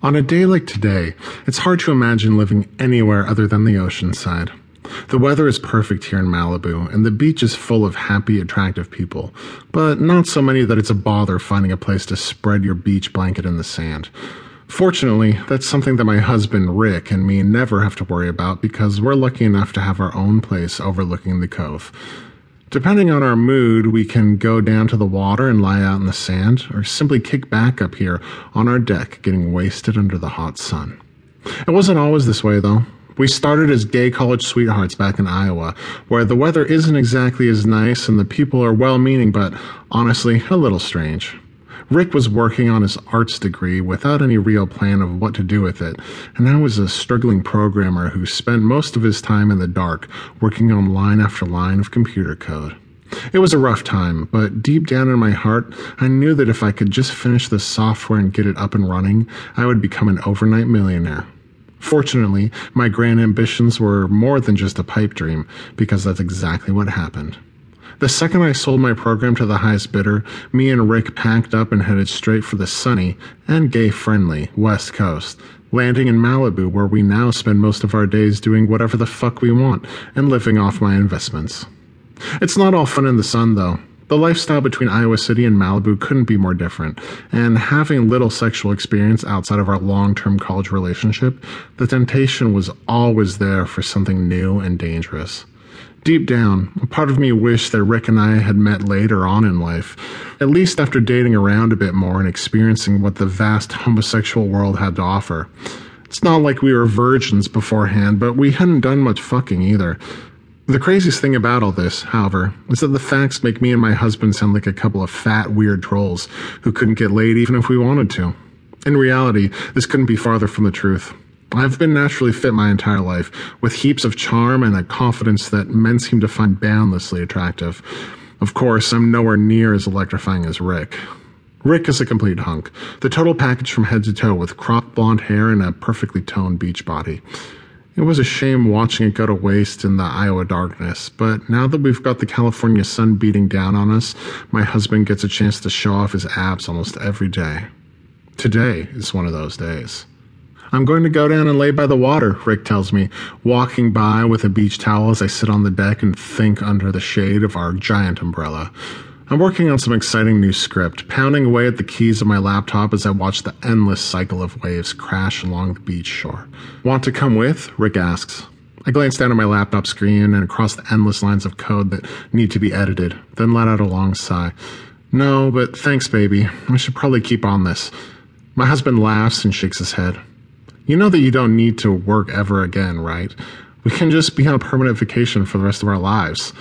On a day like today, it's hard to imagine living anywhere other than the ocean side. The weather is perfect here in Malibu, and the beach is full of happy, attractive people, but not so many that it's a bother finding a place to spread your beach blanket in the sand. Fortunately, that's something that my husband Rick and me never have to worry about because we're lucky enough to have our own place overlooking the cove. Depending on our mood, we can go down to the water and lie out in the sand, or simply kick back up here on our deck, getting wasted under the hot sun. It wasn't always this way, though. We started as gay college sweethearts back in Iowa, where the weather isn't exactly as nice and the people are well meaning, but honestly, a little strange. Rick was working on his arts degree without any real plan of what to do with it, and I was a struggling programmer who spent most of his time in the dark working on line after line of computer code. It was a rough time, but deep down in my heart, I knew that if I could just finish the software and get it up and running, I would become an overnight millionaire. Fortunately, my grand ambitions were more than just a pipe dream, because that's exactly what happened. The second I sold my program to the highest bidder, me and Rick packed up and headed straight for the sunny and gay friendly West Coast, landing in Malibu where we now spend most of our days doing whatever the fuck we want and living off my investments. It's not all fun in the sun though. The lifestyle between Iowa City and Malibu couldn't be more different, and having little sexual experience outside of our long term college relationship, the temptation was always there for something new and dangerous. Deep down, a part of me wished that Rick and I had met later on in life, at least after dating around a bit more and experiencing what the vast homosexual world had to offer. It's not like we were virgins beforehand, but we hadn't done much fucking either. The craziest thing about all this, however, is that the facts make me and my husband sound like a couple of fat, weird trolls who couldn't get laid even if we wanted to. In reality, this couldn't be farther from the truth. I've been naturally fit my entire life, with heaps of charm and a confidence that men seem to find boundlessly attractive. Of course, I'm nowhere near as electrifying as Rick. Rick is a complete hunk, the total package from head to toe with cropped blonde hair and a perfectly toned beach body. It was a shame watching it go to waste in the Iowa darkness, but now that we've got the California sun beating down on us, my husband gets a chance to show off his abs almost every day. Today is one of those days. I'm going to go down and lay by the water, Rick tells me, walking by with a beach towel as I sit on the deck and think under the shade of our giant umbrella. I'm working on some exciting new script, pounding away at the keys of my laptop as I watch the endless cycle of waves crash along the beach shore. Want to come with? Rick asks. I glance down at my laptop screen and across the endless lines of code that need to be edited, then let out a long sigh. No, but thanks, baby. I should probably keep on this. My husband laughs and shakes his head. You know that you don't need to work ever again, right? We can just be on a permanent vacation for the rest of our lives.